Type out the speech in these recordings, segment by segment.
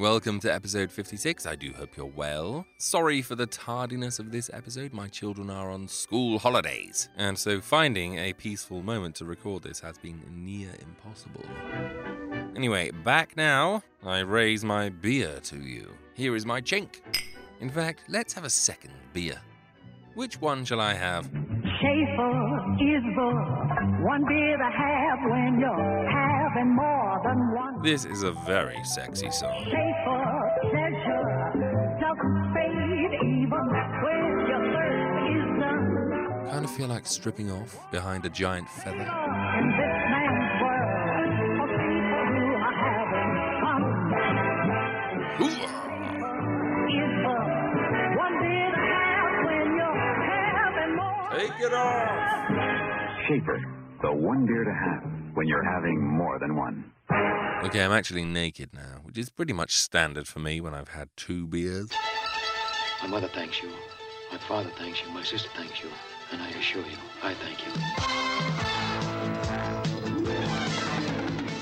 Welcome to episode 56. I do hope you're well. Sorry for the tardiness of this episode. My children are on school holidays, and so finding a peaceful moment to record this has been near impossible. Anyway, back now. I raise my beer to you. Here is my chink. In fact, let's have a second beer. Which one shall I have? Schaefer is the one beer to have when you're having more than one. This is a very sexy song. Schaefer pleasure doesn't fade even when your thirst is done. Kind of feel like stripping off behind a giant feather. In this man's world of people who are having fun. Hoo-ah! Is the one beer to have when you're having more. Take it off! Schaefer, the one beer to have when you're having more than one. Okay, I'm actually naked now, which is pretty much standard for me when I've had two beers. My mother thanks you. My father thanks you. My sister thanks you. And I assure you, I thank you.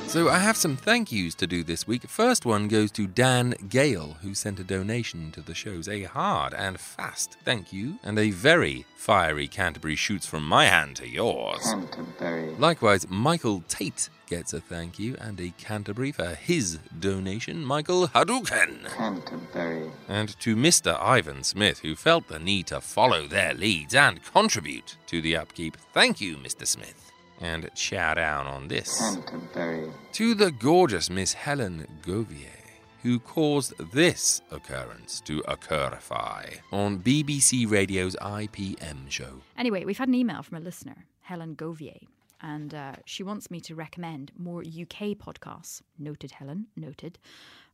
So I have some thank yous to do this week. First one goes to Dan Gale, who sent a donation to the shows. A hard and fast thank you, and a very fiery Canterbury shoots from my hand to yours. Canterbury. Likewise, Michael Tate gets a thank you and a Canterbury for his donation. Michael Hadouken. Canterbury. And to Mr. Ivan Smith, who felt the need to follow their leads and contribute to the upkeep. Thank you, Mr. Smith. And chow down on this. Canterbury. To the gorgeous Miss Helen Govier, who caused this occurrence to occurify on BBC Radio's IPM show. Anyway, we've had an email from a listener, Helen Govier, and uh, she wants me to recommend more UK podcasts. Noted, Helen, noted.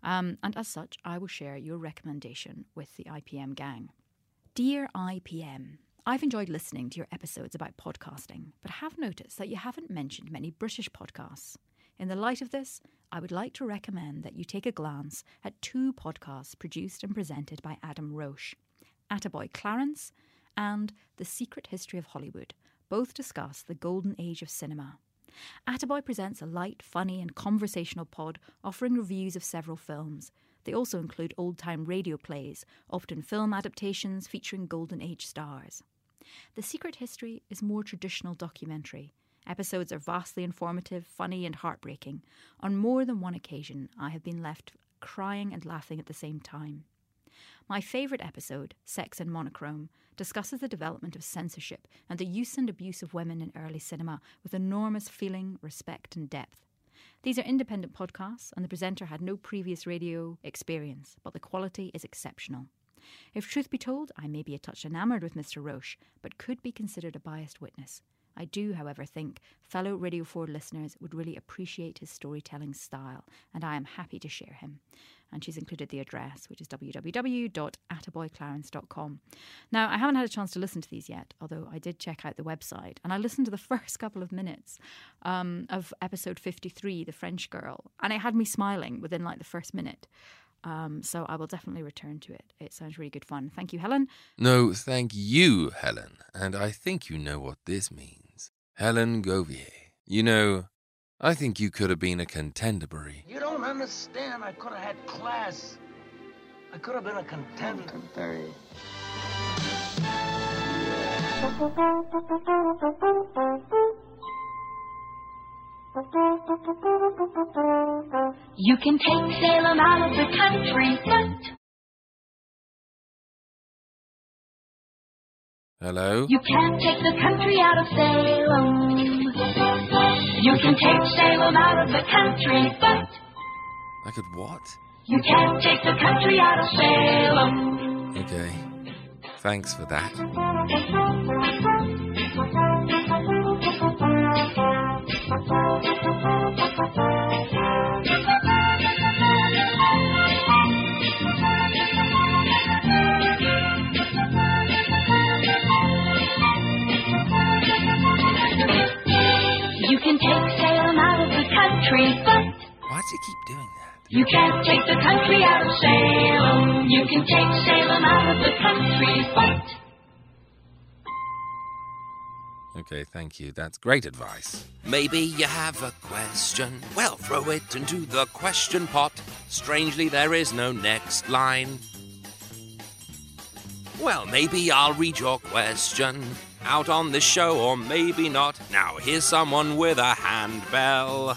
Um, and as such, I will share your recommendation with the IPM gang. Dear IPM, I've enjoyed listening to your episodes about podcasting, but have noticed that you haven't mentioned many British podcasts. In the light of this, I would like to recommend that you take a glance at two podcasts produced and presented by Adam Roche Attaboy Clarence and The Secret History of Hollywood. Both discuss the golden age of cinema. Attaboy presents a light, funny, and conversational pod offering reviews of several films. They also include old time radio plays, often film adaptations featuring golden age stars. The Secret History is more traditional documentary. Episodes are vastly informative, funny, and heartbreaking. On more than one occasion, I have been left crying and laughing at the same time. My favourite episode, Sex and Monochrome, discusses the development of censorship and the use and abuse of women in early cinema with enormous feeling, respect, and depth. These are independent podcasts, and the presenter had no previous radio experience, but the quality is exceptional. If truth be told, I may be a touch enamoured with Mr. Roche, but could be considered a biased witness. I do, however, think fellow Radio 4 listeners would really appreciate his storytelling style, and I am happy to share him. And she's included the address, which is www.attaboyclarence.com. Now, I haven't had a chance to listen to these yet, although I did check out the website, and I listened to the first couple of minutes um, of episode 53, The French Girl, and it had me smiling within like the first minute. Um, so I will definitely return to it. It sounds really good fun. Thank you, Helen. No, thank you, Helen. And I think you know what this means. Helen Govier. You know, I think you could have been a Contenderbury. You don't understand. I could have had class. I could have been a contender. Canterbury. You can take Salem out of the country, but Hello? you can't take the country out of Salem. You can take Salem out of the country, but I could what? you can't take the country out of Salem. Okay. Thanks for that. You can't take the country out of Salem. You can take Salem out of the country, but Okay, thank you. That's great advice. Maybe you have a question. Well, throw it into the question pot. Strangely, there is no next line. Well, maybe I'll read your question out on the show, or maybe not. Now, here's someone with a handbell.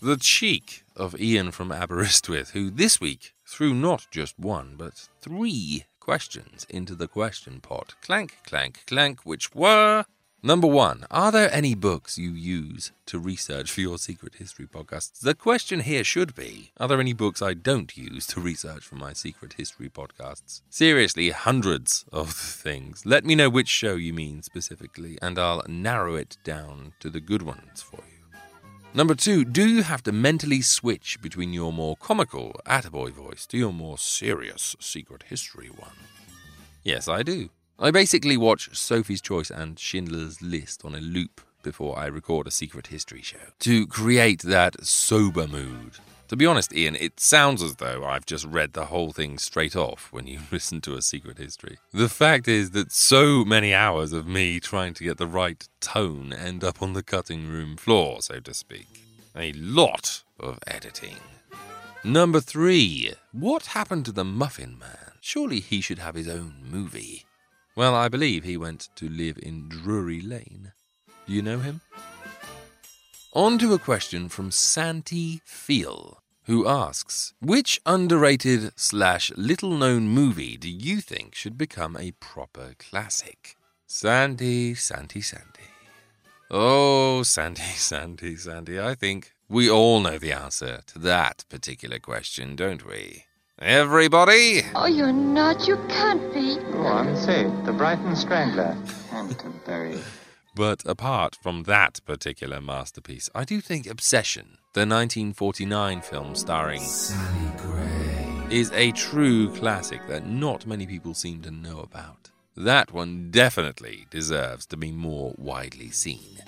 The cheek of Ian from Aberystwyth, who this week threw not just one, but three questions into the question pot. Clank, clank, clank, which were. Number one, are there any books you use to research for your secret history podcasts? The question here should be Are there any books I don't use to research for my secret history podcasts? Seriously, hundreds of things. Let me know which show you mean specifically, and I'll narrow it down to the good ones for you. Number two, do you have to mentally switch between your more comical Attaboy voice to your more serious secret history one? Yes, I do. I basically watch Sophie's Choice and Schindler's List on a loop before I record a secret history show to create that sober mood. To be honest, Ian, it sounds as though I've just read the whole thing straight off when you listen to a secret history. The fact is that so many hours of me trying to get the right tone end up on the cutting room floor, so to speak. A lot of editing. Number three, what happened to the Muffin Man? Surely he should have his own movie. Well, I believe he went to live in Drury Lane. Do you know him? On to a question from Santi Feel, who asks Which underrated slash little known movie do you think should become a proper classic? Sandy, Sandy, Sandy. Oh, Sandy, Sandy, Sandy. I think we all know the answer to that particular question, don't we? Everybody? Oh, you're not. You can't be. Go on, say it. The Brighton Strangler. Canterbury. But apart from that particular masterpiece, I do think Obsession, the 1949 film starring Sally Gray, is a true classic that not many people seem to know about. That one definitely deserves to be more widely seen.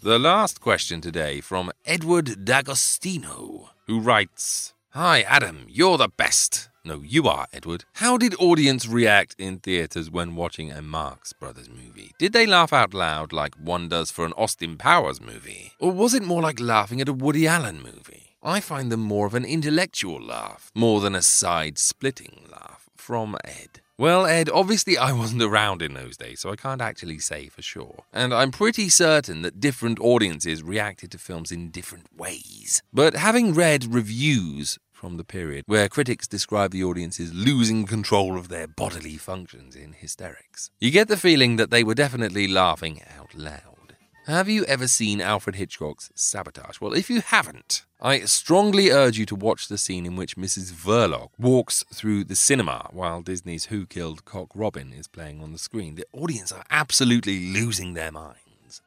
The last question today from Edward D'Agostino, who writes Hi, Adam, you're the best. No, you are, Edward. How did audience react in theatres when watching a Marx Brothers movie? Did they laugh out loud like one does for an Austin Powers movie? Or was it more like laughing at a Woody Allen movie? I find them more of an intellectual laugh, more than a side splitting laugh. From Ed. Well, Ed, obviously I wasn't around in those days, so I can't actually say for sure. And I'm pretty certain that different audiences reacted to films in different ways. But having read reviews from the period where critics describe the audiences losing control of their bodily functions in hysterics, you get the feeling that they were definitely laughing out loud. Have you ever seen Alfred Hitchcock's Sabotage? Well, if you haven't, I strongly urge you to watch the scene in which Mrs. Verloc walks through the cinema while Disney's Who Killed Cock Robin is playing on the screen. The audience are absolutely losing their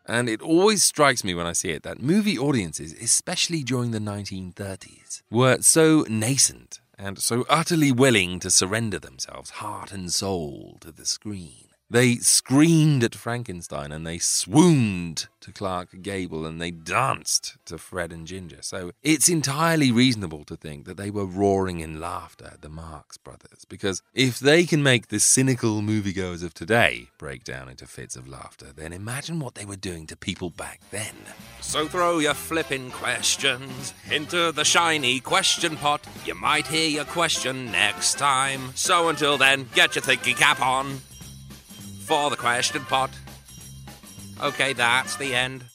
And it always strikes me when I see it that movie audiences, especially during the 1930s, were so nascent and so utterly willing to surrender themselves, heart and soul, to the screen. They screamed at Frankenstein and they swooned to Clark Gable and they danced to Fred and Ginger. So it's entirely reasonable to think that they were roaring in laughter at the Marx Brothers because if they can make the cynical moviegoers of today break down into fits of laughter, then imagine what they were doing to people back then. So throw your flipping questions into the shiny question pot. You might hear your question next time. So until then, get your thinking cap on for the question pot. Okay, that's the end.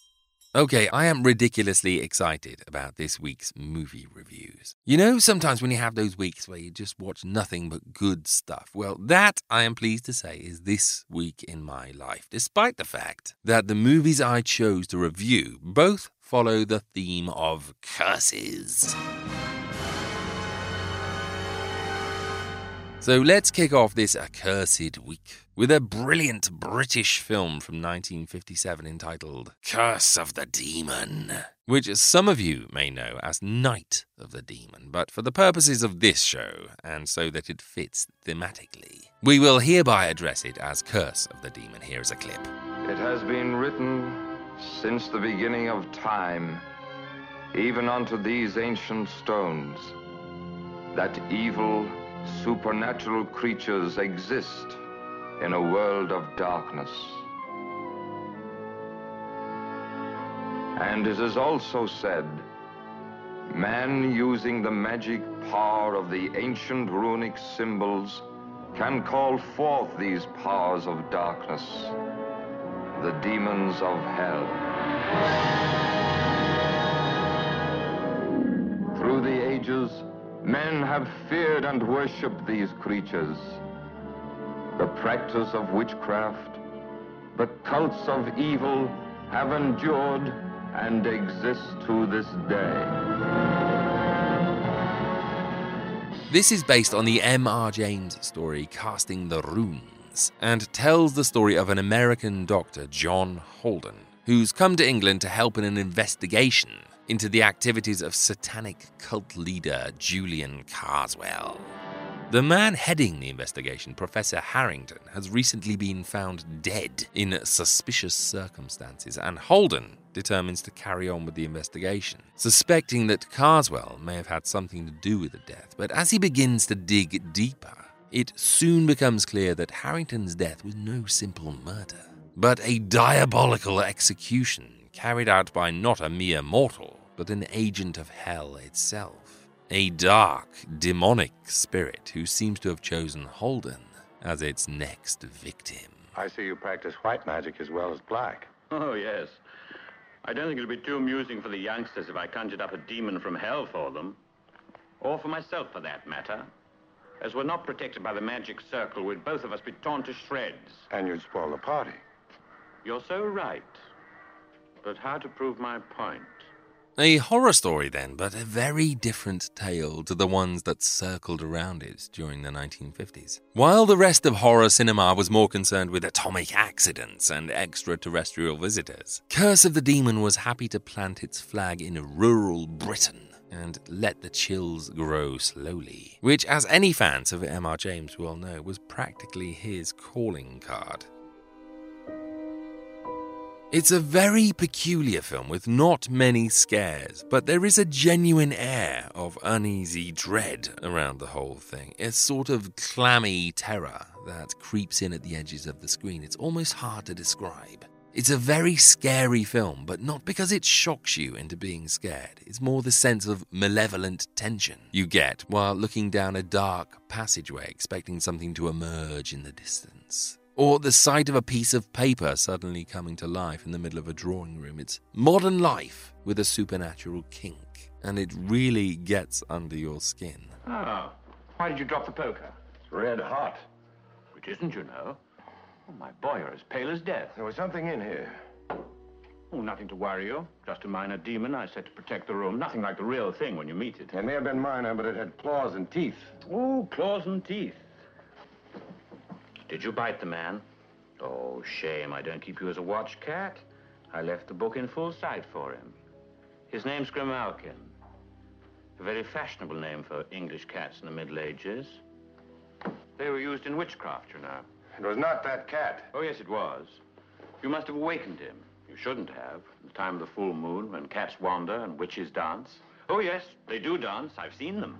Okay, I am ridiculously excited about this week's movie reviews. You know, sometimes when you have those weeks where you just watch nothing but good stuff, well, that, I am pleased to say, is this week in my life, despite the fact that the movies I chose to review both follow the theme of curses. So let's kick off this accursed week with a brilliant British film from 1957 entitled Curse of the Demon, which some of you may know as Night of the Demon, but for the purposes of this show, and so that it fits thematically, we will hereby address it as Curse of the Demon. Here is a clip. It has been written since the beginning of time, even unto these ancient stones, that evil, supernatural creatures exist in a world of darkness. And it is also said, man using the magic power of the ancient runic symbols can call forth these powers of darkness, the demons of hell. Men have feared and worshipped these creatures the practice of witchcraft, the cults of evil have endured and exist to this day. This is based on the M.R. James story Casting the Runes and tells the story of an American doctor, John Holden, who's come to England to help in an investigation into the activities of satanic cult leader Julian Carswell. The man heading the investigation, Professor Harrington, has recently been found dead in suspicious circumstances, and Holden determines to carry on with the investigation, suspecting that Carswell may have had something to do with the death. But as he begins to dig deeper, it soon becomes clear that Harrington's death was no simple murder, but a diabolical execution carried out by not a mere mortal, but an agent of hell itself a dark, demonic spirit who seems to have chosen Holden as its next victim. I see you practice white magic as well as black. Oh, yes. I don't think it'll be too amusing for the youngsters if I conjured up a demon from hell for them. Or for myself, for that matter. As we're not protected by the magic circle, we'd both of us be torn to shreds. And you'd spoil the party. You're so right. But how to prove my point? A horror story, then, but a very different tale to the ones that circled around it during the 1950s. While the rest of horror cinema was more concerned with atomic accidents and extraterrestrial visitors, Curse of the Demon was happy to plant its flag in rural Britain and let the chills grow slowly, which, as any fans of M.R. James will know, was practically his calling card. It's a very peculiar film with not many scares, but there is a genuine air of uneasy dread around the whole thing. A sort of clammy terror that creeps in at the edges of the screen. It's almost hard to describe. It's a very scary film, but not because it shocks you into being scared. It's more the sense of malevolent tension you get while looking down a dark passageway expecting something to emerge in the distance or the sight of a piece of paper suddenly coming to life in the middle of a drawing room. It's modern life with a supernatural kink, and it really gets under your skin. Oh, why did you drop the poker? It's red hot. It isn't, you know. Oh, my boy, you're as pale as death. There was something in here. Oh, nothing to worry you. Just a minor demon I set to protect the room. Nothing like the real thing when you meet it. It may have been minor, but it had claws and teeth. Oh, claws and teeth. Did you bite the man? Oh, shame I don't keep you as a watch cat. I left the book in full sight for him. His name's Grimalkin. A very fashionable name for English cats in the Middle Ages. They were used in witchcraft, you know. It was not that cat. Oh, yes, it was. You must have awakened him. You shouldn't have. The time of the full moon, when cats wander and witches dance. Oh, yes, they do dance. I've seen them.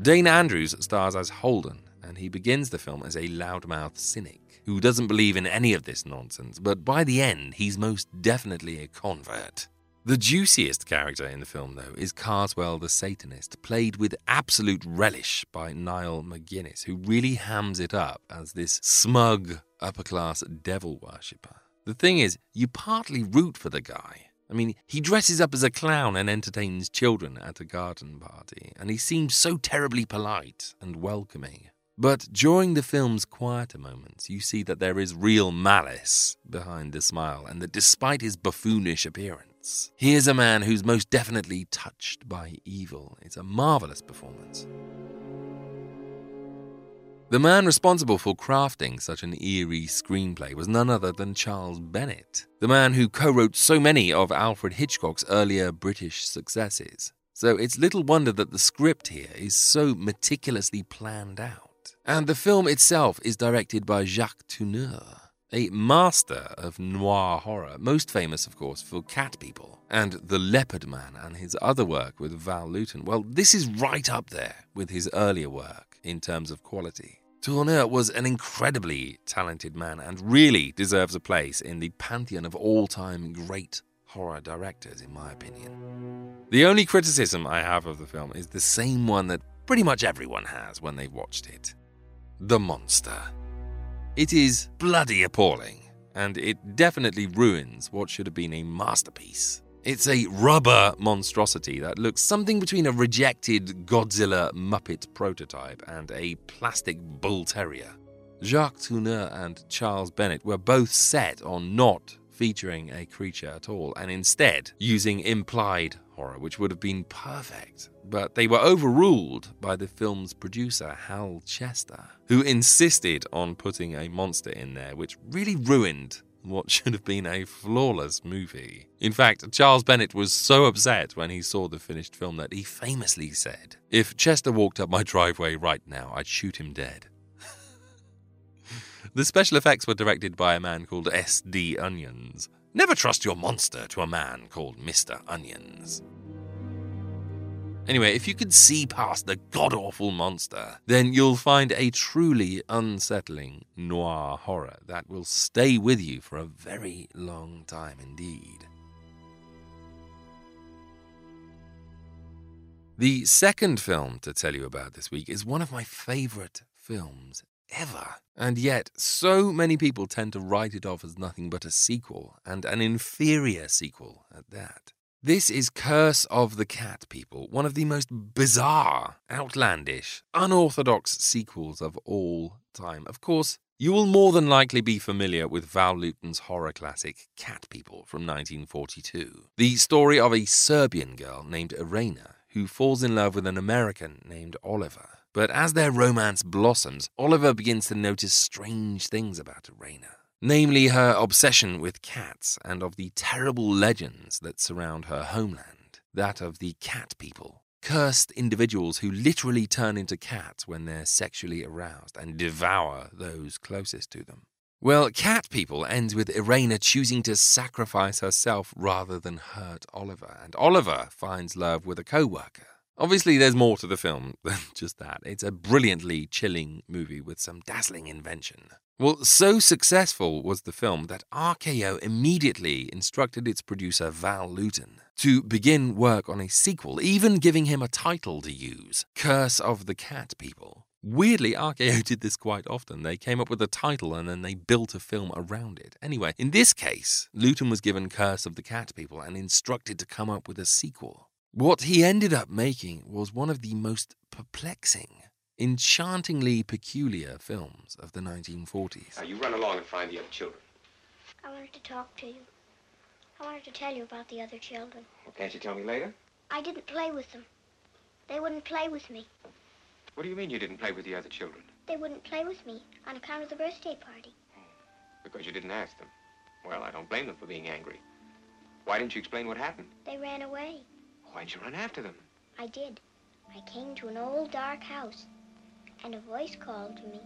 Dana Andrews stars as Holden, and he begins the film as a loudmouth cynic who doesn't believe in any of this nonsense, but by the end, he's most definitely a convert. The juiciest character in the film, though, is Carswell the Satanist, played with absolute relish by Niall MacGinnis, who really hams it up as this smug, upper class devil worshipper. The thing is, you partly root for the guy. I mean, he dresses up as a clown and entertains children at a garden party, and he seems so terribly polite and welcoming. But during the film's quieter moments, you see that there is real malice behind the smile, and that despite his buffoonish appearance, he is a man who's most definitely touched by evil. It's a marvelous performance. The man responsible for crafting such an eerie screenplay was none other than Charles Bennett, the man who co wrote so many of Alfred Hitchcock's earlier British successes. So it's little wonder that the script here is so meticulously planned out. And the film itself is directed by Jacques Tourneur, a master of noir horror, most famous, of course, for Cat People and The Leopard Man and his other work with Val Lewton. Well, this is right up there with his earlier work in terms of quality. Tourneur was an incredibly talented man and really deserves a place in the pantheon of all time great horror directors, in my opinion. The only criticism I have of the film is the same one that pretty much everyone has when they've watched it the monster. It is bloody appalling, and it definitely ruins what should have been a masterpiece. It's a rubber monstrosity that looks something between a rejected Godzilla Muppet prototype and a plastic bull terrier. Jacques Tourneur and Charles Bennett were both set on not featuring a creature at all, and instead using implied horror, which would have been perfect. But they were overruled by the film's producer, Hal Chester, who insisted on putting a monster in there, which really ruined what should have been a flawless movie. In fact, Charles Bennett was so upset when he saw the finished film that he famously said, If Chester walked up my driveway right now, I'd shoot him dead. the special effects were directed by a man called S.D. Onions. Never trust your monster to a man called Mr. Onions. Anyway, if you could see past the god awful monster, then you'll find a truly unsettling noir horror that will stay with you for a very long time indeed. The second film to tell you about this week is one of my favourite films ever. And yet, so many people tend to write it off as nothing but a sequel, and an inferior sequel at that. This is Curse of the Cat People, one of the most bizarre, outlandish, unorthodox sequels of all time. Of course, you will more than likely be familiar with Val Lewton's horror classic Cat People from 1942, the story of a Serbian girl named Irena who falls in love with an American named Oliver. But as their romance blossoms, Oliver begins to notice strange things about Irena namely her obsession with cats and of the terrible legends that surround her homeland, that of the cat people. Cursed individuals who literally turn into cats when they're sexually aroused and devour those closest to them. Well, Cat People ends with Irena choosing to sacrifice herself rather than hurt Oliver, and Oliver finds love with a co worker. Obviously, there's more to the film than just that. It's a brilliantly chilling movie with some dazzling invention. Well, so successful was the film that RKO immediately instructed its producer Val Lewton to begin work on a sequel, even giving him a title to use Curse of the Cat People. Weirdly, RKO did this quite often. They came up with a title and then they built a film around it. Anyway, in this case, Lewton was given Curse of the Cat People and instructed to come up with a sequel. What he ended up making was one of the most perplexing enchantingly peculiar films of the 1940s. Now, you run along and find the other children. I wanted to talk to you. I wanted to tell you about the other children. Well, can't you tell me later? I didn't play with them. They wouldn't play with me. What do you mean you didn't play with the other children? They wouldn't play with me on account of the birthday party. Oh, because you didn't ask them. Well, I don't blame them for being angry. Why didn't you explain what happened? They ran away. Why'd you run after them? I did. I came to an old dark house and a voice called to me.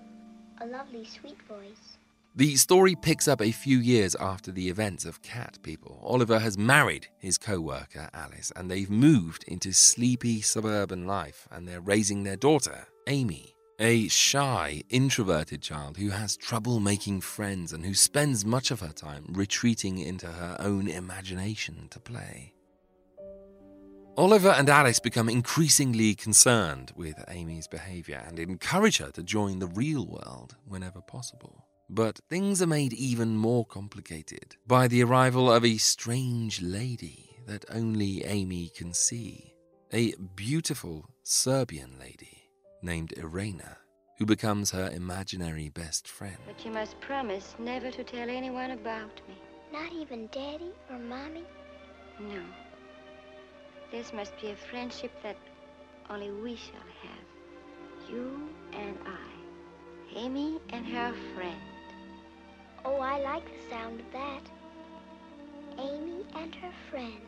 A lovely, sweet voice. The story picks up a few years after the events of Cat People. Oliver has married his co worker, Alice, and they've moved into sleepy suburban life, and they're raising their daughter, Amy. A shy, introverted child who has trouble making friends and who spends much of her time retreating into her own imagination to play. Oliver and Alice become increasingly concerned with Amy's behavior and encourage her to join the real world whenever possible. But things are made even more complicated by the arrival of a strange lady that only Amy can see. A beautiful Serbian lady named Irena, who becomes her imaginary best friend. But you must promise never to tell anyone about me. Not even Daddy or Mommy? No. This must be a friendship that only we shall have. You and I. Amy and her friend. Oh, I like the sound of that. Amy and her friend.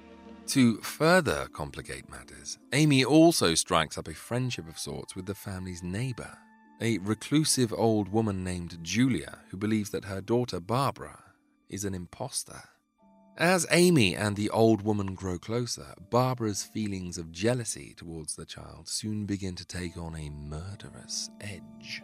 To further complicate matters, Amy also strikes up a friendship of sorts with the family's neighbor, a reclusive old woman named Julia who believes that her daughter Barbara is an impostor. As Amy and the old woman grow closer, Barbara's feelings of jealousy towards the child soon begin to take on a murderous edge.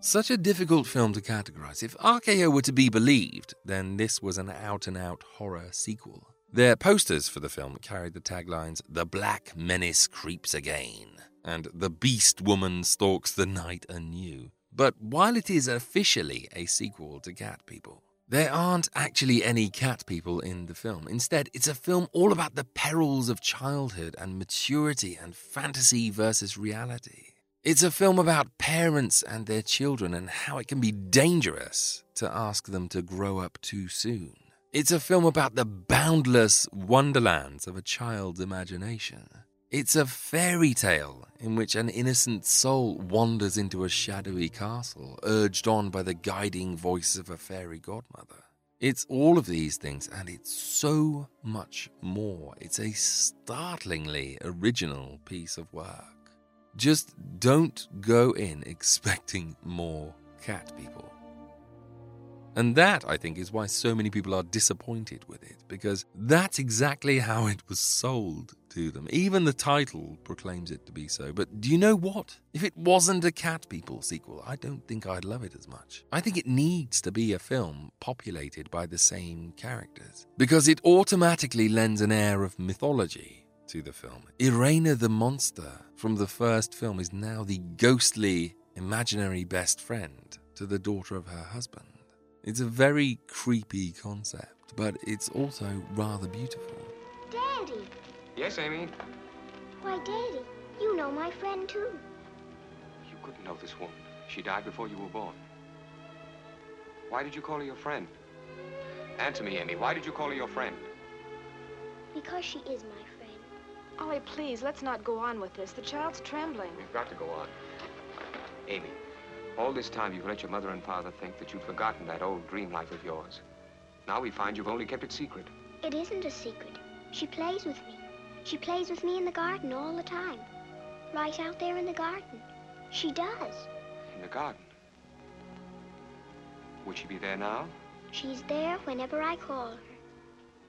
Such a difficult film to categorize. If RKO were to be believed, then this was an out and out horror sequel. Their posters for the film carried the taglines The Black Menace Creeps Again and The Beast Woman Stalks the Night Anew. But while it is officially a sequel to Cat People, there aren't actually any cat people in the film. Instead, it's a film all about the perils of childhood and maturity and fantasy versus reality. It's a film about parents and their children and how it can be dangerous to ask them to grow up too soon. It's a film about the boundless wonderlands of a child's imagination. It's a fairy tale in which an innocent soul wanders into a shadowy castle, urged on by the guiding voice of a fairy godmother. It's all of these things, and it's so much more. It's a startlingly original piece of work. Just don't go in expecting more cat people. And that, I think, is why so many people are disappointed with it, because that's exactly how it was sold to them. Even the title proclaims it to be so. But do you know what? If it wasn't a Cat People sequel, I don't think I'd love it as much. I think it needs to be a film populated by the same characters, because it automatically lends an air of mythology to the film. Irena the monster from the first film is now the ghostly, imaginary best friend to the daughter of her husband. It's a very creepy concept, but it's also rather beautiful. Daddy! Yes, Amy? Why, Daddy, you know my friend too. You couldn't know this woman. She died before you were born. Why did you call her your friend? Answer me, Amy. Why did you call her your friend? Because she is my friend. Ollie, please, let's not go on with this. The child's trembling. We've got to go on. Amy, all this time you've let your mother and father think that you've forgotten that old dream life of yours. Now we find you've only kept it secret. It isn't a secret. She plays with me. She plays with me in the garden all the time. Right out there in the garden. She does. In the garden. Would she be there now? She's there whenever I call her.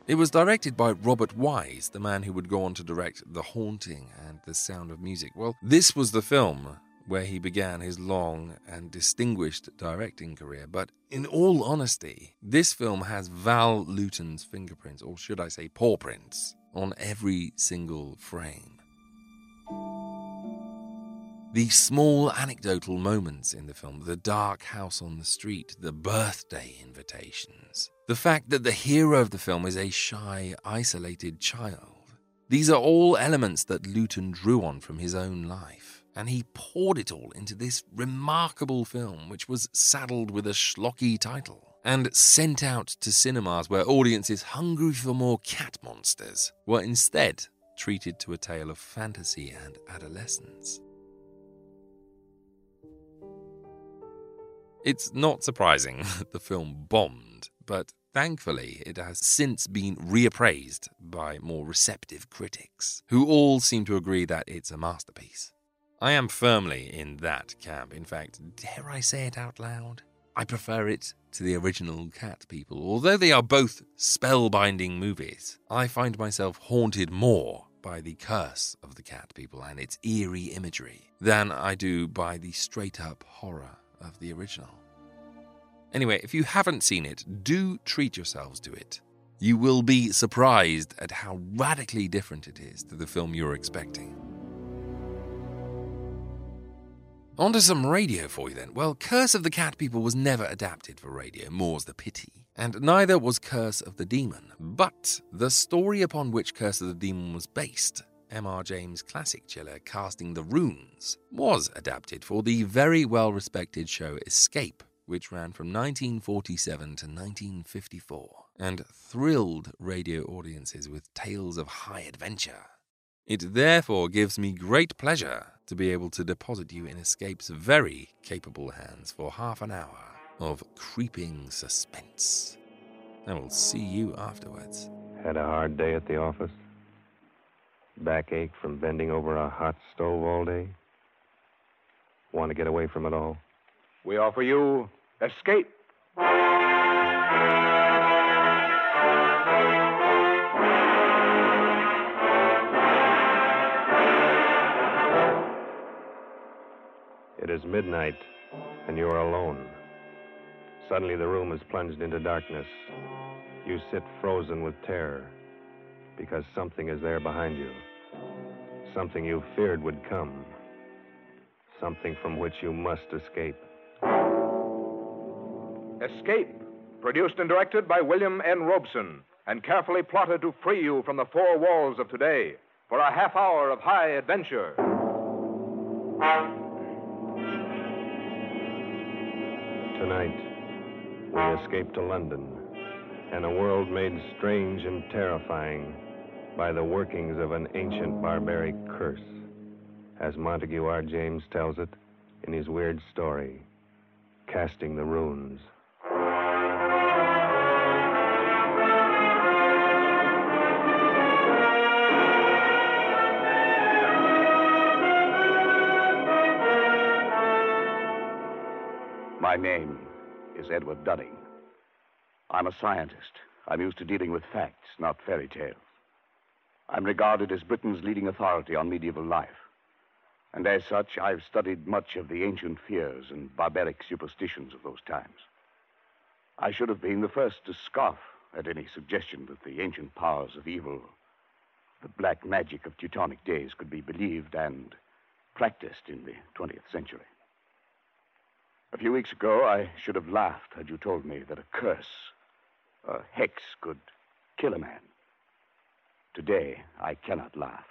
It was directed by Robert Wise, the man who would go on to direct The Haunting and The Sound of Music. Well, this was the film where he began his long and distinguished directing career. But in all honesty, this film has Val Lewton's fingerprints, or should I say paw prints, on every single frame. The small anecdotal moments in the film, the dark house on the street, the birthday invitations, the fact that the hero of the film is a shy, isolated child, these are all elements that Lewton drew on from his own life, and he poured it all into this remarkable film, which was saddled with a schlocky title and sent out to cinemas where audiences hungry for more cat monsters were instead treated to a tale of fantasy and adolescence. It's not surprising that the film bombed, but thankfully it has since been reappraised by more receptive critics, who all seem to agree that it's a masterpiece. I am firmly in that camp. In fact, dare I say it out loud? I prefer it to the original Cat People. Although they are both spellbinding movies, I find myself haunted more by the curse of the Cat People and its eerie imagery than I do by the straight up horror of the original. Anyway, if you haven't seen it, do treat yourselves to it. You will be surprised at how radically different it is to the film you're expecting. On to some radio for you then. Well, Curse of the Cat People was never adapted for radio, more's the pity. And neither was Curse of the Demon. But the story upon which Curse of the Demon was based, M.R. James' classic chiller Casting the Runes, was adapted for the very well respected show Escape, which ran from 1947 to 1954 and thrilled radio audiences with tales of high adventure. It therefore gives me great pleasure to be able to deposit you in Escape's very capable hands for half an hour of creeping suspense. I will see you afterwards. Had a hard day at the office? Backache from bending over a hot stove all day? Want to get away from it all? We offer you escape. Is midnight, and you are alone. Suddenly, the room is plunged into darkness. You sit frozen with terror because something is there behind you. Something you feared would come. Something from which you must escape. Escape, produced and directed by William N. Robson, and carefully plotted to free you from the four walls of today for a half hour of high adventure. Tonight, we escaped to London and a world made strange and terrifying by the workings of an ancient barbaric curse, as Montague R. James tells it in his weird story, Casting the Runes. My name is Edward Dunning. I'm a scientist. I'm used to dealing with facts, not fairy tales. I'm regarded as Britain's leading authority on medieval life. And as such, I've studied much of the ancient fears and barbaric superstitions of those times. I should have been the first to scoff at any suggestion that the ancient powers of evil, the black magic of Teutonic days, could be believed and practiced in the 20th century. A few weeks ago, I should have laughed had you told me that a curse, a hex, could kill a man. Today, I cannot laugh.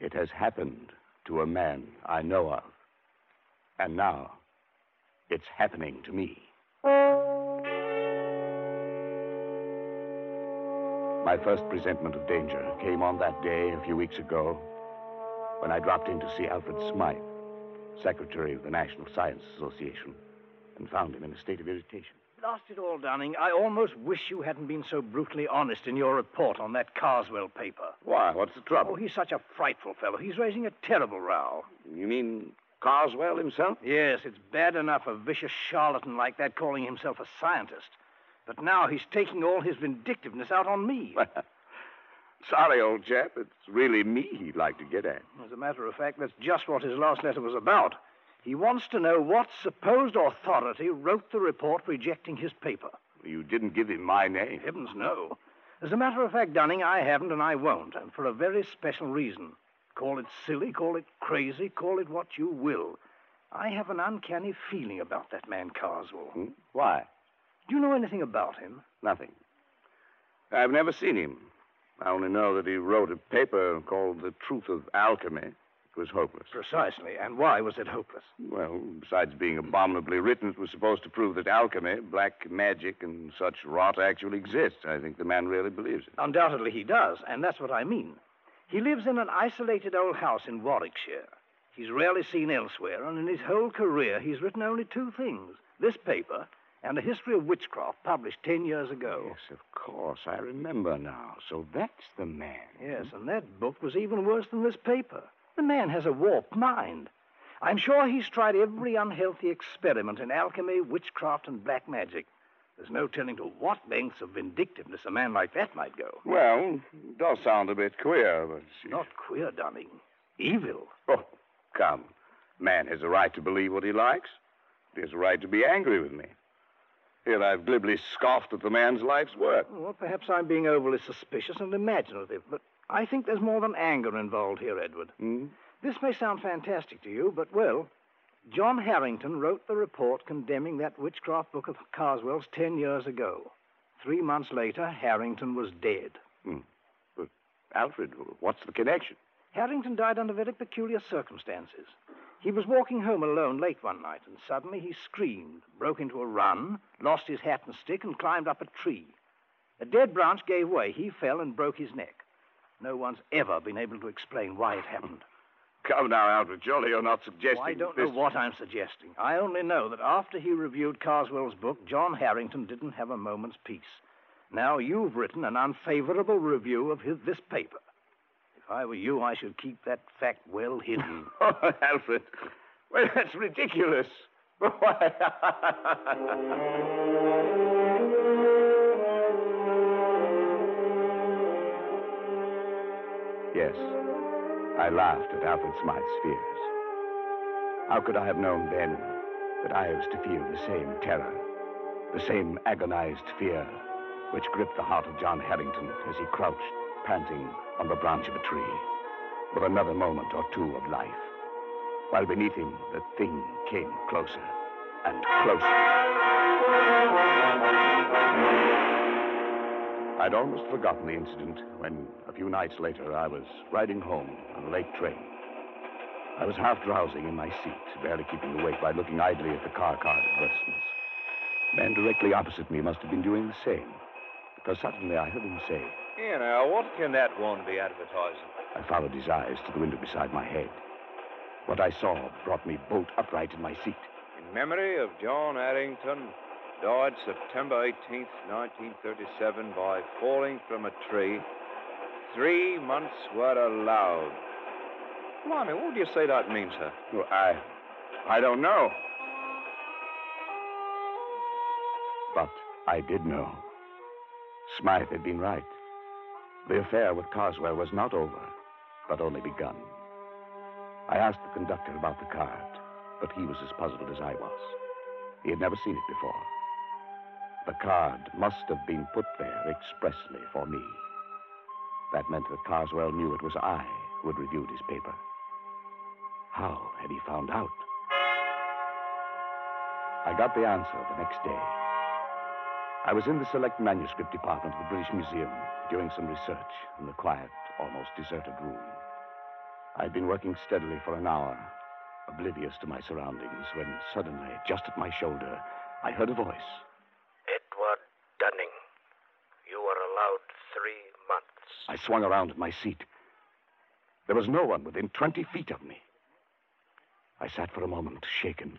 It has happened to a man I know of. And now, it's happening to me. My first presentiment of danger came on that day a few weeks ago when I dropped in to see Alfred Smythe, Secretary of the National Science Association, and found him in a state of irritation. Blast it all, Dunning. I almost wish you hadn't been so brutally honest in your report on that Carswell paper. Why? What's the trouble? Oh, he's such a frightful fellow. He's raising a terrible row. You mean Carswell himself? Yes, it's bad enough a vicious charlatan like that calling himself a scientist. But now he's taking all his vindictiveness out on me. Sorry, old chap. It's really me he'd like to get at. As a matter of fact, that's just what his last letter was about. He wants to know what supposed authority wrote the report rejecting his paper. You didn't give him my name. Heavens, no. As a matter of fact, Dunning, I haven't and I won't, and for a very special reason. Call it silly, call it crazy, call it what you will. I have an uncanny feeling about that man Carswell. Hmm? Why? Do you know anything about him? Nothing. I've never seen him. I only know that he wrote a paper called The Truth of Alchemy. It was hopeless. Precisely. And why was it hopeless? Well, besides being abominably written, it was supposed to prove that alchemy, black magic, and such rot actually exists. I think the man really believes it. Undoubtedly he does, and that's what I mean. He lives in an isolated old house in Warwickshire. He's rarely seen elsewhere, and in his whole career, he's written only two things this paper and a history of witchcraft published ten years ago. Yes, of course. I remember now. So that's the man. Yes, and that book was even worse than this paper. The man has a warped mind. I'm sure he's tried every unhealthy experiment in alchemy, witchcraft, and black magic. There's no telling to what lengths of vindictiveness a man like that might go. Well, it does sound a bit queer, but. Not queer, Dunning. Evil. Oh, come. Man has a right to believe what he likes. He has a right to be angry with me. Here I've glibly scoffed at the man's life's work. Well, perhaps I'm being overly suspicious and imaginative, but I think there's more than anger involved here, Edward. Hmm? This may sound fantastic to you, but, well, John Harrington wrote the report condemning that witchcraft book of Carswell's ten years ago. Three months later, Harrington was dead. Hmm. But, Alfred, what's the connection? Harrington died under very peculiar circumstances. He was walking home alone late one night, and suddenly he screamed, broke into a run, lost his hat and stick, and climbed up a tree. A dead branch gave way. He fell and broke his neck. No one's ever been able to explain why it happened. Come now, Alfred. Surely you're not suggesting. Well, I don't this... know what I'm suggesting. I only know that after he reviewed Carswell's book, John Harrington didn't have a moment's peace. Now you've written an unfavorable review of his, this paper. If I were you, I should keep that fact well hidden. Oh, Alfred. Well, that's ridiculous. Yes, I laughed at Alfred Smythe's fears. How could I have known then that I was to feel the same terror, the same agonized fear which gripped the heart of John Harrington as he crouched, panting, on the branch of a tree, for another moment or two of life, while beneath him the thing came closer and closer. I'd almost forgotten the incident when, a few nights later, I was riding home on a late train. I was half drowsing in my seat, barely keeping awake by looking idly at the car card advertisements. The man directly opposite me must have been doing the same, because suddenly I heard him say, Here now, what can that one be advertising? I followed his eyes to the window beside my head. What I saw brought me bolt upright in my seat. In memory of John Harrington, died September 18th, 1937, by falling from a tree. Three months were allowed. Blimey, what do you say that means, sir? Well, I. I don't know. But I did know. Smythe had been right. The affair with Carswell was not over, but only begun. I asked the conductor about the card, but he was as puzzled as I was. He had never seen it before. The card must have been put there expressly for me. That meant that Carswell knew it was I who had reviewed his paper. How had he found out? I got the answer the next day. I was in the select manuscript department of the British Museum doing some research in the quiet, almost deserted room. I'd been working steadily for an hour, oblivious to my surroundings, when suddenly, just at my shoulder, I heard a voice. Edward Dunning, you are allowed three months. I swung around in my seat. There was no one within 20 feet of me. I sat for a moment, shaken,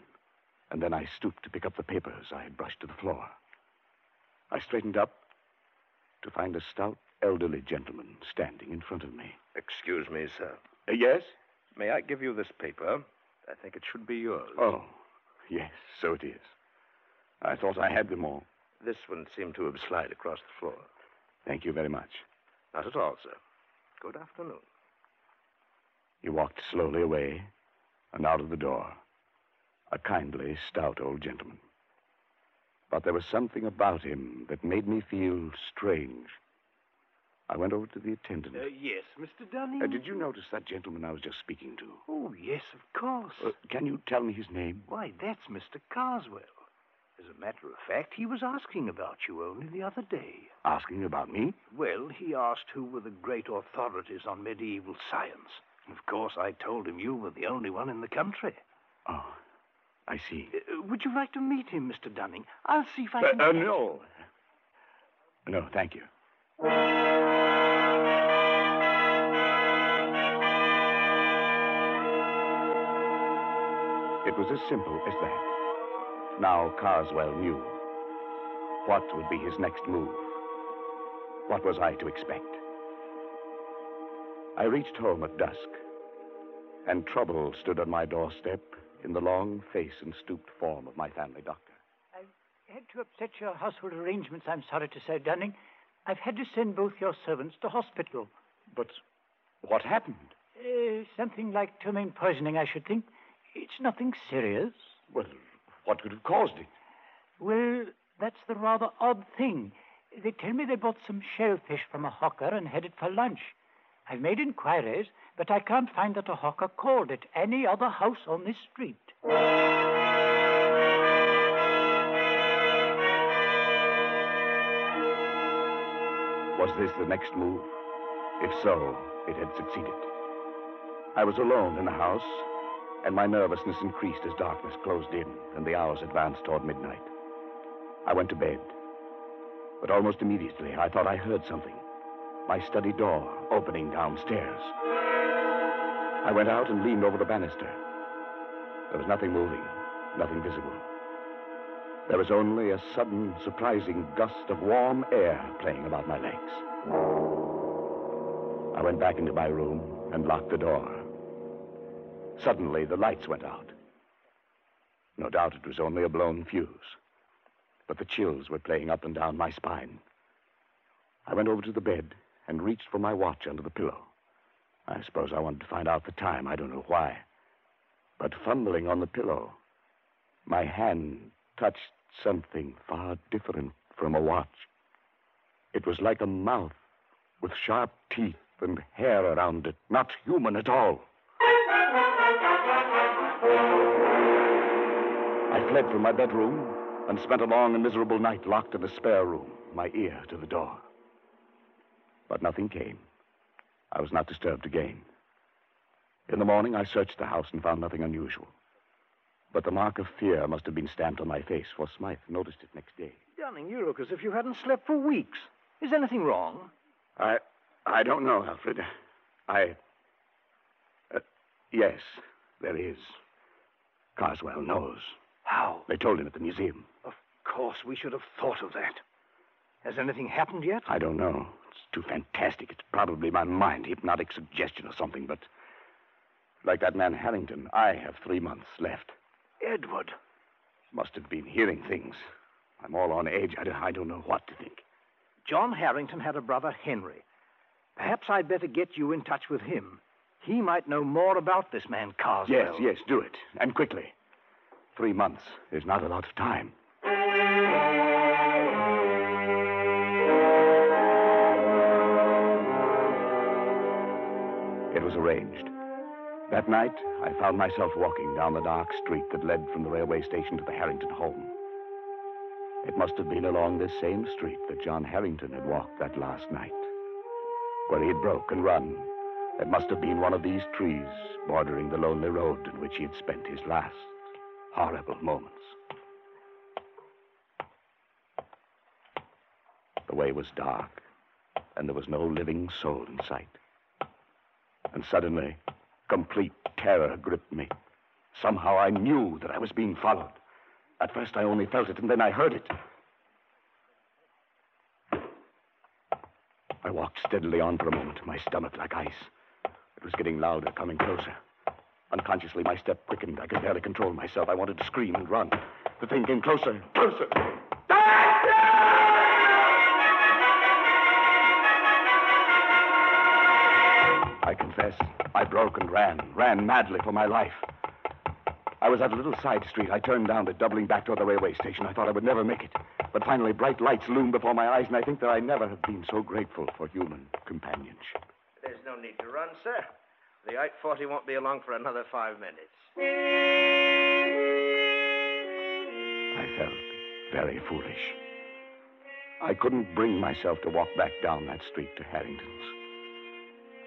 and then I stooped to pick up the papers I had brushed to the floor. I straightened up to find a stout, elderly gentleman standing in front of me. Excuse me, sir. Uh, yes? May I give you this paper? I think it should be yours. Oh, yes, so it is. I thought I had them all. This one seemed to have slid across the floor. Thank you very much. Not at all, sir. Good afternoon. He walked slowly away and out of the door. A kindly, stout old gentleman. But there was something about him that made me feel strange. I went over to the attendant. Uh, yes, Mr. Dunning. Uh, did you notice that gentleman I was just speaking to? Oh, yes, of course. Uh, can you tell me his name? Why, that's Mr. Carswell. As a matter of fact, he was asking about you only the other day. Asking about me? Well, he asked who were the great authorities on medieval science. And of course, I told him you were the only one in the country. Oh, I see. Uh, would you like to meet him, Mr. Dunning? I'll see if I Uh, can. uh, no. No, thank you. It was as simple as that. Now Carswell knew. What would be his next move? What was I to expect? I reached home at dusk, and trouble stood on my doorstep in the long face and stooped form of my family doctor. I've had to upset your household arrangements, I'm sorry to say, Dunning. I've had to send both your servants to hospital. But what happened? Uh, something like ptomaine poisoning, I should think. It's nothing serious. Well, what could have caused it? Well, that's the rather odd thing. They tell me they bought some shellfish from a hawker and had it for lunch. I've made inquiries, but I can't find that a hawker called at any other house on this street. Was this the next move? If so, it had succeeded. I was alone in the house, and my nervousness increased as darkness closed in and the hours advanced toward midnight. I went to bed. But almost immediately, I thought I heard something. My study door opening downstairs. I went out and leaned over the banister. There was nothing moving, nothing visible. There was only a sudden, surprising gust of warm air playing about my legs. I went back into my room and locked the door. Suddenly, the lights went out. No doubt it was only a blown fuse, but the chills were playing up and down my spine. I went over to the bed and reached for my watch under the pillow. I suppose I wanted to find out the time. I don't know why. But fumbling on the pillow, my hand touched something far different from a watch. It was like a mouth with sharp teeth and hair around it, not human at all. I fled from my bedroom and spent a long and miserable night locked in a spare room, my ear to the door. But nothing came. I was not disturbed again. In the morning, I searched the house and found nothing unusual. But the mark of fear must have been stamped on my face, for Smythe noticed it next day. Dunning, you look as if you hadn't slept for weeks. Is anything wrong? I. I don't know, Alfred. I. Uh, yes, there is. Carswell knows. How? They told him at the museum. Of course, we should have thought of that. Has anything happened yet? I don't know. It's too fantastic. It's probably my mind, hypnotic suggestion or something, but. Like that man Harrington, I have three months left. Edward. Must have been hearing things. I'm all on edge. I don't, I don't know what to think. John Harrington had a brother, Henry. Perhaps I'd better get you in touch with him. He might know more about this man, Carswell. Yes, yes, do it. And quickly. Three months is not a lot of time. It was arranged. That night, I found myself walking down the dark street that led from the railway station to the Harrington home. It must have been along this same street that John Harrington had walked that last night. Where he had broke and run. It must have been one of these trees bordering the lonely road in which he had spent his last horrible moments. The way was dark, and there was no living soul in sight. And suddenly, complete terror gripped me. Somehow I knew that I was being followed. At first I only felt it, and then I heard it. I walked steadily on for a moment, my stomach like ice. It was getting louder, coming closer. Unconsciously, my step quickened. I could barely control myself. I wanted to scream and run. The thing came closer, closer. I confess, I broke and ran, ran madly for my life. I was at a little side street. I turned down it, doubling back toward the railway station. I thought I would never make it. But finally, bright lights loomed before my eyes, and I think that I never have been so grateful for human companionship. There's no need to run, sir. The 840 won't be along for another five minutes. I felt very foolish. I couldn't bring myself to walk back down that street to Harrington's.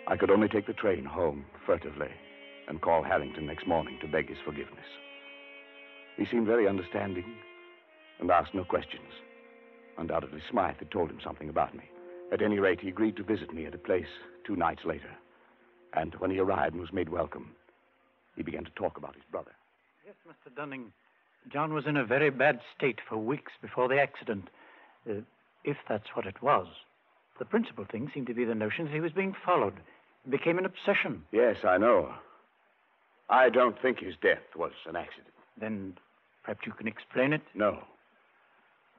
I could only take the train home furtively and call Harrington next morning to beg his forgiveness. He seemed very understanding and asked no questions. Undoubtedly, Smythe had told him something about me. At any rate, he agreed to visit me at a place two nights later. And when he arrived and was made welcome, he began to talk about his brother. Yes, Mr. Dunning. John was in a very bad state for weeks before the accident, uh, if that's what it was. The principal thing seemed to be the notion that he was being followed. It became an obsession. Yes, I know. I don't think his death was an accident. Then perhaps you can explain it? No.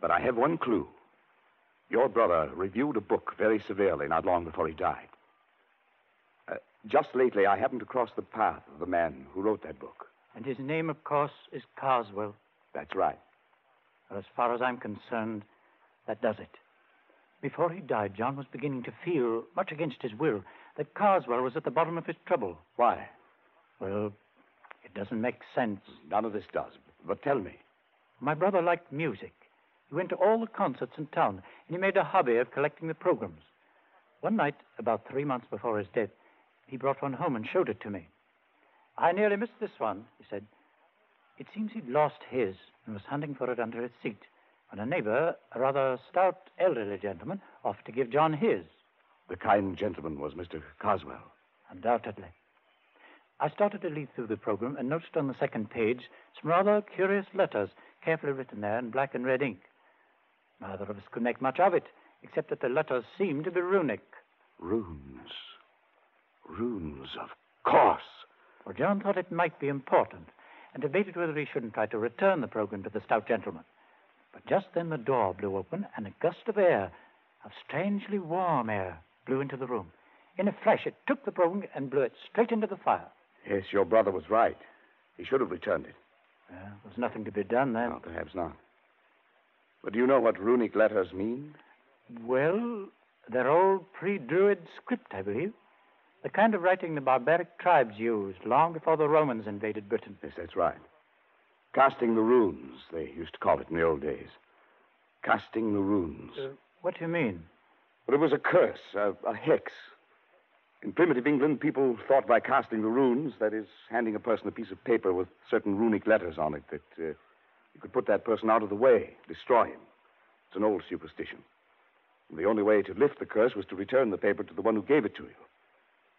But I have one clue. Your brother reviewed a book very severely not long before he died. Uh, just lately, I happened to cross the path of the man who wrote that book. And his name, of course, is Carswell. That's right. Well, as far as I'm concerned, that does it. Before he died, John was beginning to feel, much against his will, that Carswell was at the bottom of his trouble. Why? Well, it doesn't make sense. None of this does. But tell me. My brother liked music. He went to all the concerts in town, and he made a hobby of collecting the programs. One night, about three months before his death, he brought one home and showed it to me. I nearly missed this one, he said. It seems he'd lost his and was hunting for it under his seat when a neighbor, a rather stout elderly gentleman, offered to give John his. The kind gentleman was Mr. Carswell. Undoubtedly. I started to leaf through the program and noticed on the second page some rather curious letters, carefully written there in black and red ink. Neither of us could make much of it, except that the letters seemed to be runic. Runes. Runes, of course. Well, John thought it might be important and debated whether he shouldn't try to return the program to the stout gentleman. But just then the door blew open and a gust of air, of strangely warm air, blew into the room. In a flash, it took the broom and blew it straight into the fire. Yes, your brother was right. He should have returned it. Well, there was nothing to be done then. No, perhaps not. But do you know what runic letters mean? Well, they're old pre Druid script, I believe. The kind of writing the barbaric tribes used long before the Romans invaded Britain. Yes, that's right. Casting the runes, they used to call it in the old days. Casting the runes. Uh, what do you mean? Well, it was a curse, a, a hex. In primitive England, people thought by casting the runes, that is, handing a person a piece of paper with certain runic letters on it, that uh, you could put that person out of the way, destroy him. It's an old superstition. And the only way to lift the curse was to return the paper to the one who gave it to you,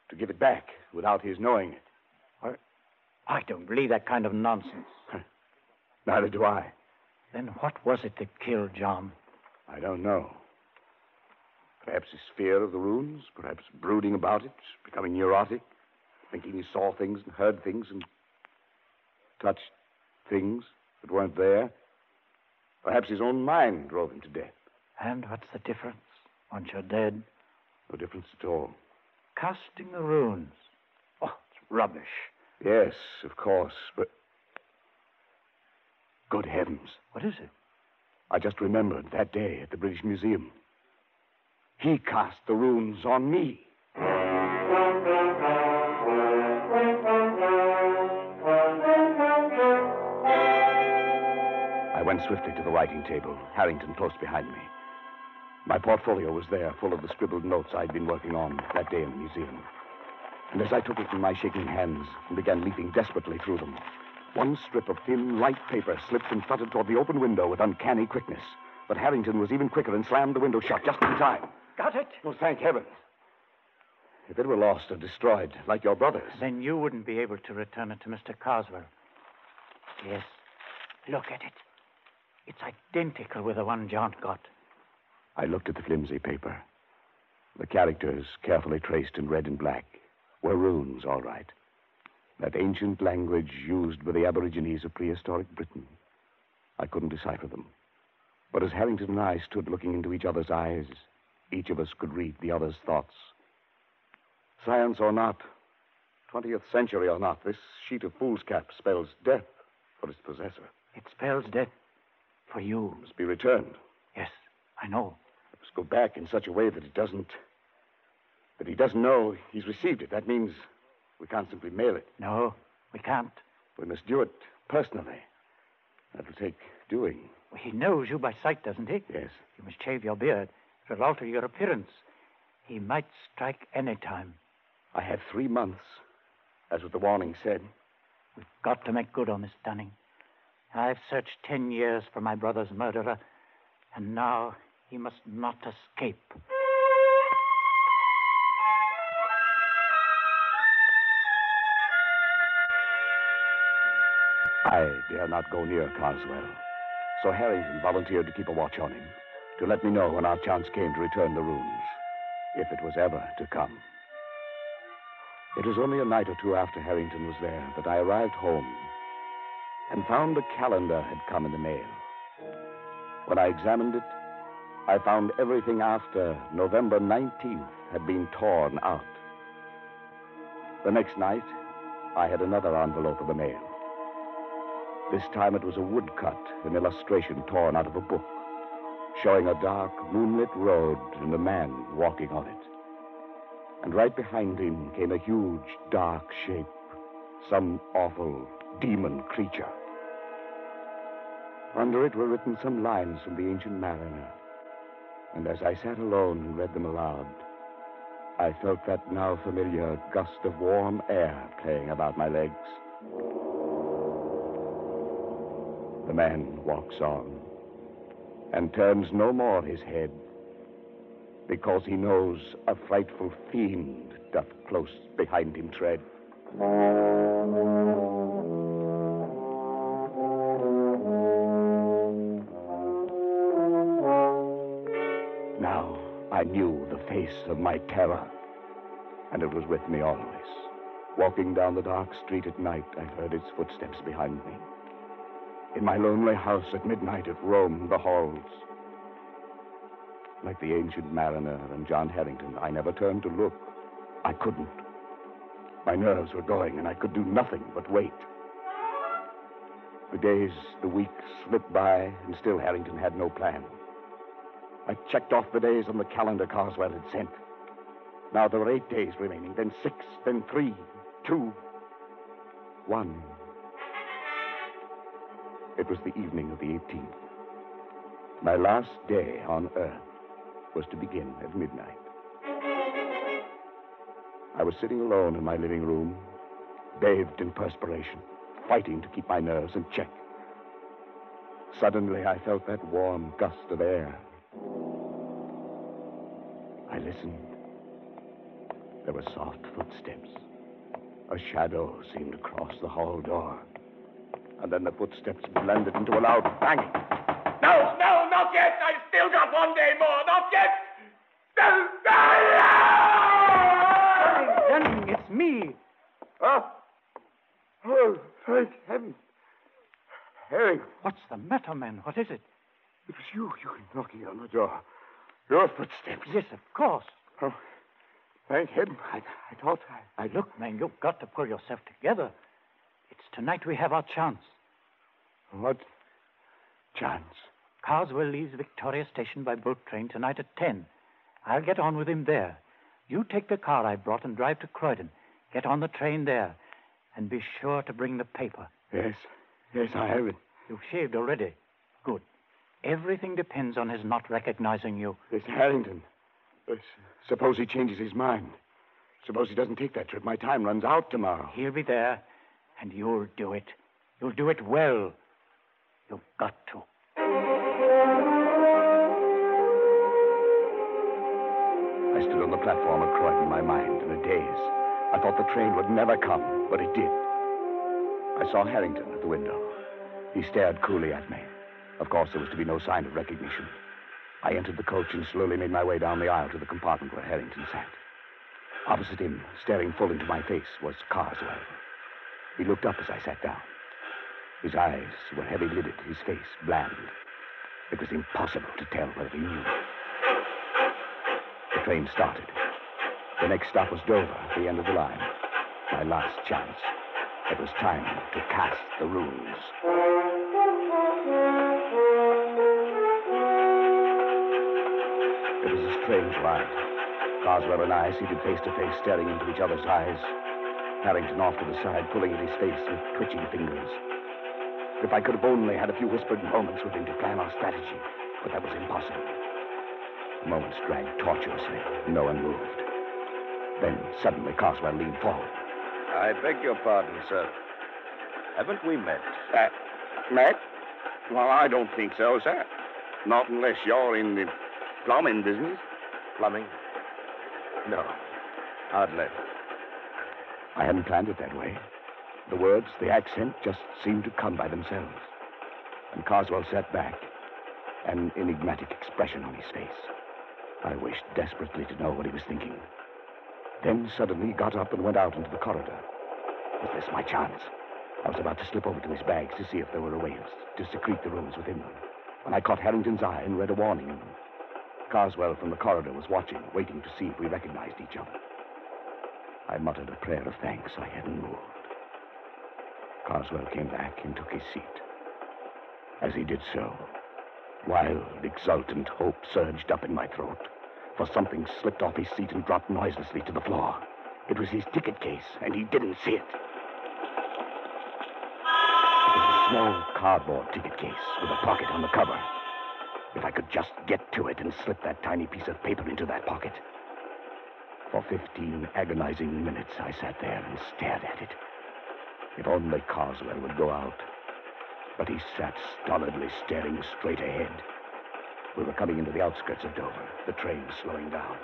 to give it back without his knowing it. I, I don't believe that kind of nonsense. Neither do I. Then what was it that killed John? I don't know. Perhaps his fear of the runes, perhaps brooding about it, becoming neurotic, thinking he saw things and heard things and touched things that weren't there. Perhaps his own mind drove him to death. And what's the difference once you're dead? No difference at all. Casting the runes. Oh, it's rubbish. Yes, of course, but. Good heavens. What is it? I just remembered that day at the British Museum. He cast the runes on me. I went swiftly to the writing table, Harrington close behind me. My portfolio was there, full of the scribbled notes I'd been working on that day in the museum. And as I took it in my shaking hands and began leaping desperately through them, one strip of thin, light paper slipped and fluttered toward the open window with uncanny quickness. But Harrington was even quicker and slammed the window shut just in time. Got it? Well, thank heaven. If it were lost or destroyed, like your brother's. Then you wouldn't be able to return it to Mr. Carswell. Yes. Look at it. It's identical with the one John got. I looked at the flimsy paper. The characters, carefully traced in red and black, were runes, all right. That ancient language used by the Aborigines of prehistoric Britain. I couldn't decipher them. But as Harrington and I stood looking into each other's eyes, each of us could read the other's thoughts. Science or not, 20th century or not, this sheet of foolscap spells death for its possessor. It spells death for you. It must be returned. Yes, I know. It must go back in such a way that it doesn't. that he doesn't know he's received it. That means we can't simply mail it. No, we can't. We must do it personally. That'll take doing. Well, he knows you by sight, doesn't he? Yes. You must shave your beard. It'll alter your appearance. He might strike any time. I have three months, as what the warning said. We've got to make good on this Dunning. I've searched ten years for my brother's murderer, and now he must not escape. I dare not go near Carswell, so Harrington volunteered to keep a watch on him, to let me know when our chance came to return the runes, if it was ever to come. It was only a night or two after Harrington was there that I arrived home and found a calendar had come in the mail. When I examined it, I found everything after November 19th had been torn out. The next night, I had another envelope of the mail. This time it was a woodcut, an illustration torn out of a book, showing a dark, moonlit road and a man walking on it. And right behind him came a huge, dark shape, some awful demon creature. Under it were written some lines from the ancient mariner. And as I sat alone and read them aloud, I felt that now familiar gust of warm air playing about my legs. The man walks on and turns no more his head, because he knows a frightful fiend doth close behind him tread. Now I knew the face of my terror, and it was with me always. Walking down the dark street at night, I heard its footsteps behind me. In my lonely house at midnight, it roamed the halls. Like the ancient mariner and John Harrington, I never turned to look. I couldn't. My nerves were going, and I could do nothing but wait. The days, the weeks slipped by, and still Harrington had no plan. I checked off the days on the calendar Carswell had sent. Now there were eight days remaining, then six, then three, two, one. It was the evening of the 18th. My last day on Earth was to begin at midnight. I was sitting alone in my living room, bathed in perspiration, fighting to keep my nerves in check. Suddenly, I felt that warm gust of air. I listened. There were soft footsteps. A shadow seemed to cross the hall door. And then the footsteps blended into a loud banging. No, no, not yet. I've still got one day more. Not yet. No, Harrington, it's me. Oh. Oh, thank heaven. Harry. What's the matter, man? What is it? It was you. You were knocking on the door. Your footsteps. Yes, of course. Oh, thank heaven. I, I thought I, I... Look, man, you've got to pull yourself together. It's tonight we have our chance. What chance? Carswell leaves Victoria Station by boat train tonight at 10. I'll get on with him there. You take the car I brought and drive to Croydon. Get on the train there. And be sure to bring the paper. Yes. Yes, I have it. You've shaved already. Good. Everything depends on his not recognizing you. It's Harrington. Suppose he changes his mind. Suppose he doesn't take that trip. My time runs out tomorrow. He'll be there, and you'll do it. You'll do it well. You've got to. I stood on the platform at Croydon, my mind in a daze. I thought the train would never come, but it did. I saw Harrington at the window. He stared coolly at me. Of course, there was to be no sign of recognition. I entered the coach and slowly made my way down the aisle to the compartment where Harrington sat. Opposite him, staring full into my face, was Carswell. He looked up as I sat down. His eyes were heavy lidded, his face bland. It was impossible to tell whether he knew. The train started. The next stop was Dover, the end of the line. My last chance. It was time to cast the runes. It was a strange ride. Carswell and I seated face to face, staring into each other's eyes. Harrington off to the side, pulling at his face with twitching fingers. If I could have only had a few whispered moments with him to plan our strategy, but that was impossible. Moments dragged tortuously. No one moved. Then suddenly Carswell leaned forward. I beg your pardon, sir. Haven't we met? Uh, met? Well, I don't think so, sir. Not unless you're in the plumbing business. Plumbing? No, hardly. I hadn't planned it that way. The words, the accent, just seemed to come by themselves. And Carswell sat back, an enigmatic expression on his face. I wished desperately to know what he was thinking. Then suddenly he got up and went out into the corridor. Was this my chance? I was about to slip over to his bags to see if there were a ways to secrete the runes within them when I caught Harrington's eye and read a warning in them. Carswell from the corridor was watching, waiting to see if we recognized each other. I muttered a prayer of thanks I hadn't moved. Carswell came back and took his seat. As he did so, wild, exultant hope surged up in my throat, for something slipped off his seat and dropped noiselessly to the floor. It was his ticket case, and he didn't see it. It was a small cardboard ticket case with a pocket on the cover. If I could just get to it and slip that tiny piece of paper into that pocket. For 15 agonizing minutes, I sat there and stared at it. If only Carswell would go out. But he sat stolidly staring straight ahead. We were coming into the outskirts of Dover. The train slowing down.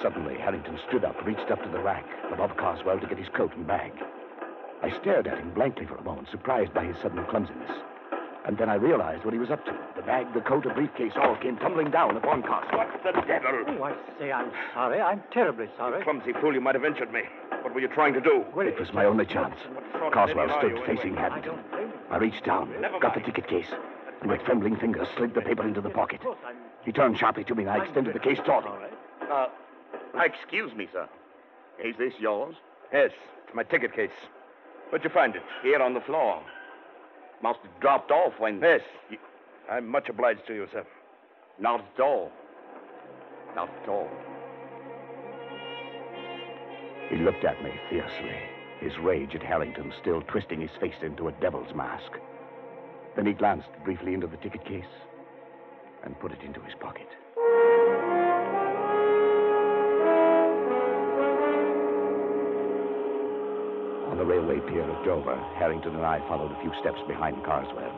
Suddenly, Harrington stood up, reached up to the rack above Carswell to get his coat and bag. I stared at him blankly for a moment, surprised by his sudden clumsiness. And then I realized what he was up to. The bag, the coat, a briefcase all came tumbling down upon Carswell. What the devil? Oh, I say I'm sorry. I'm terribly sorry. Clumsy fool, you might have injured me. What were you trying to do? It was my only chance. sort of Carswell stood you, anyway? facing Harrington. I reached down, got the ticket case, and with trembling fingers slid the paper into the pocket. He turned sharply to me, and I extended the case toward him. Uh, excuse me, sir. Is this yours? Yes, it's my ticket case. Where'd you find it? Here on the floor. Must have dropped off when. Yes. I'm much obliged to you, sir. Not at all. Not at all. He looked at me fiercely, his rage at Harrington still twisting his face into a devil's mask. Then he glanced briefly into the ticket case and put it into his pocket. The railway pier at Dover, Harrington and I followed a few steps behind Carswell.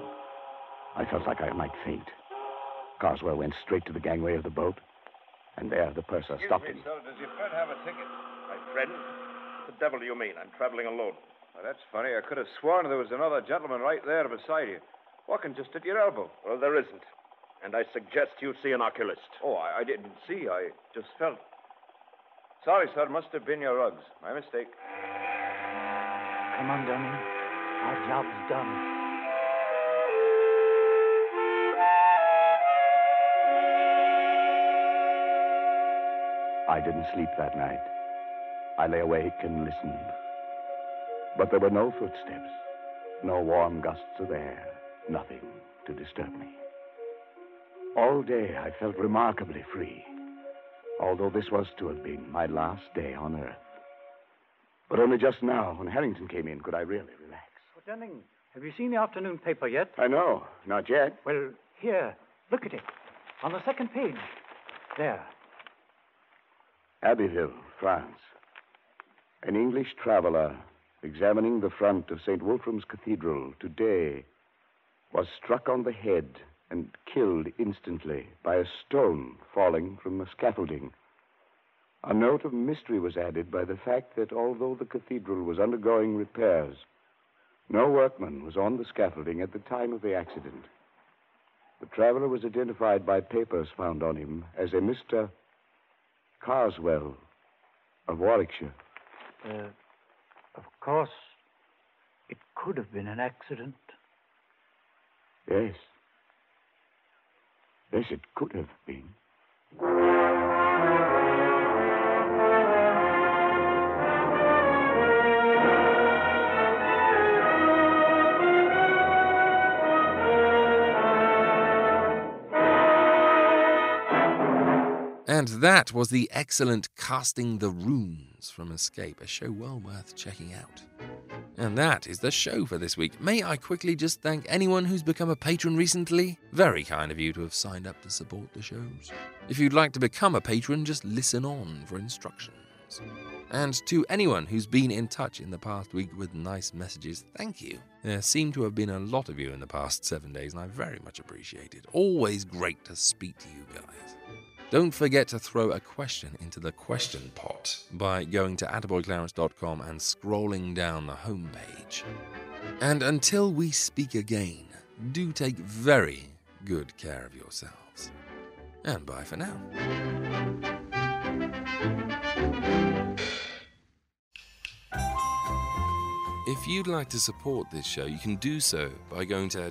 I felt like I might faint. Carswell went straight to the gangway of the boat, and there the purser stopped him. sir. Does your friend have a ticket? My friend? What the devil do you mean? I'm traveling alone. Well, that's funny. I could have sworn there was another gentleman right there beside you, walking just at your elbow. Well, there isn't. And I suggest you see an oculist. Oh, I, I didn't see. I just felt. Sorry, sir. Must have been your rugs. My mistake. Come on, Dunning. Our job's done. I didn't sleep that night. I lay awake and listened. But there were no footsteps, no warm gusts of air, nothing to disturb me. All day I felt remarkably free, although this was to have been my last day on Earth. But only just now, when Harrington came in, could I really relax. Well, Dunning, have you seen the afternoon paper yet? I know, not yet. Well, here, look at it. On the second page. There. Abbeville, France. An English traveler examining the front of St. Wolfram's Cathedral today was struck on the head and killed instantly by a stone falling from the scaffolding. A note of mystery was added by the fact that although the cathedral was undergoing repairs, no workman was on the scaffolding at the time of the accident. The traveler was identified by papers found on him as a Mr. Carswell of Warwickshire. Uh, of course, it could have been an accident. Yes. Yes, it could have been. And that was the excellent Casting the Runes from Escape, a show well worth checking out. And that is the show for this week. May I quickly just thank anyone who's become a patron recently? Very kind of you to have signed up to support the shows. If you'd like to become a patron, just listen on for instructions. And to anyone who's been in touch in the past week with nice messages, thank you. There seem to have been a lot of you in the past seven days, and I very much appreciate it. Always great to speak to you guys. Don't forget to throw a question into the question pot by going to attaboyclarence.com and scrolling down the homepage. And until we speak again, do take very good care of yourselves. And bye for now. If you'd like to support this show, you can do so by going to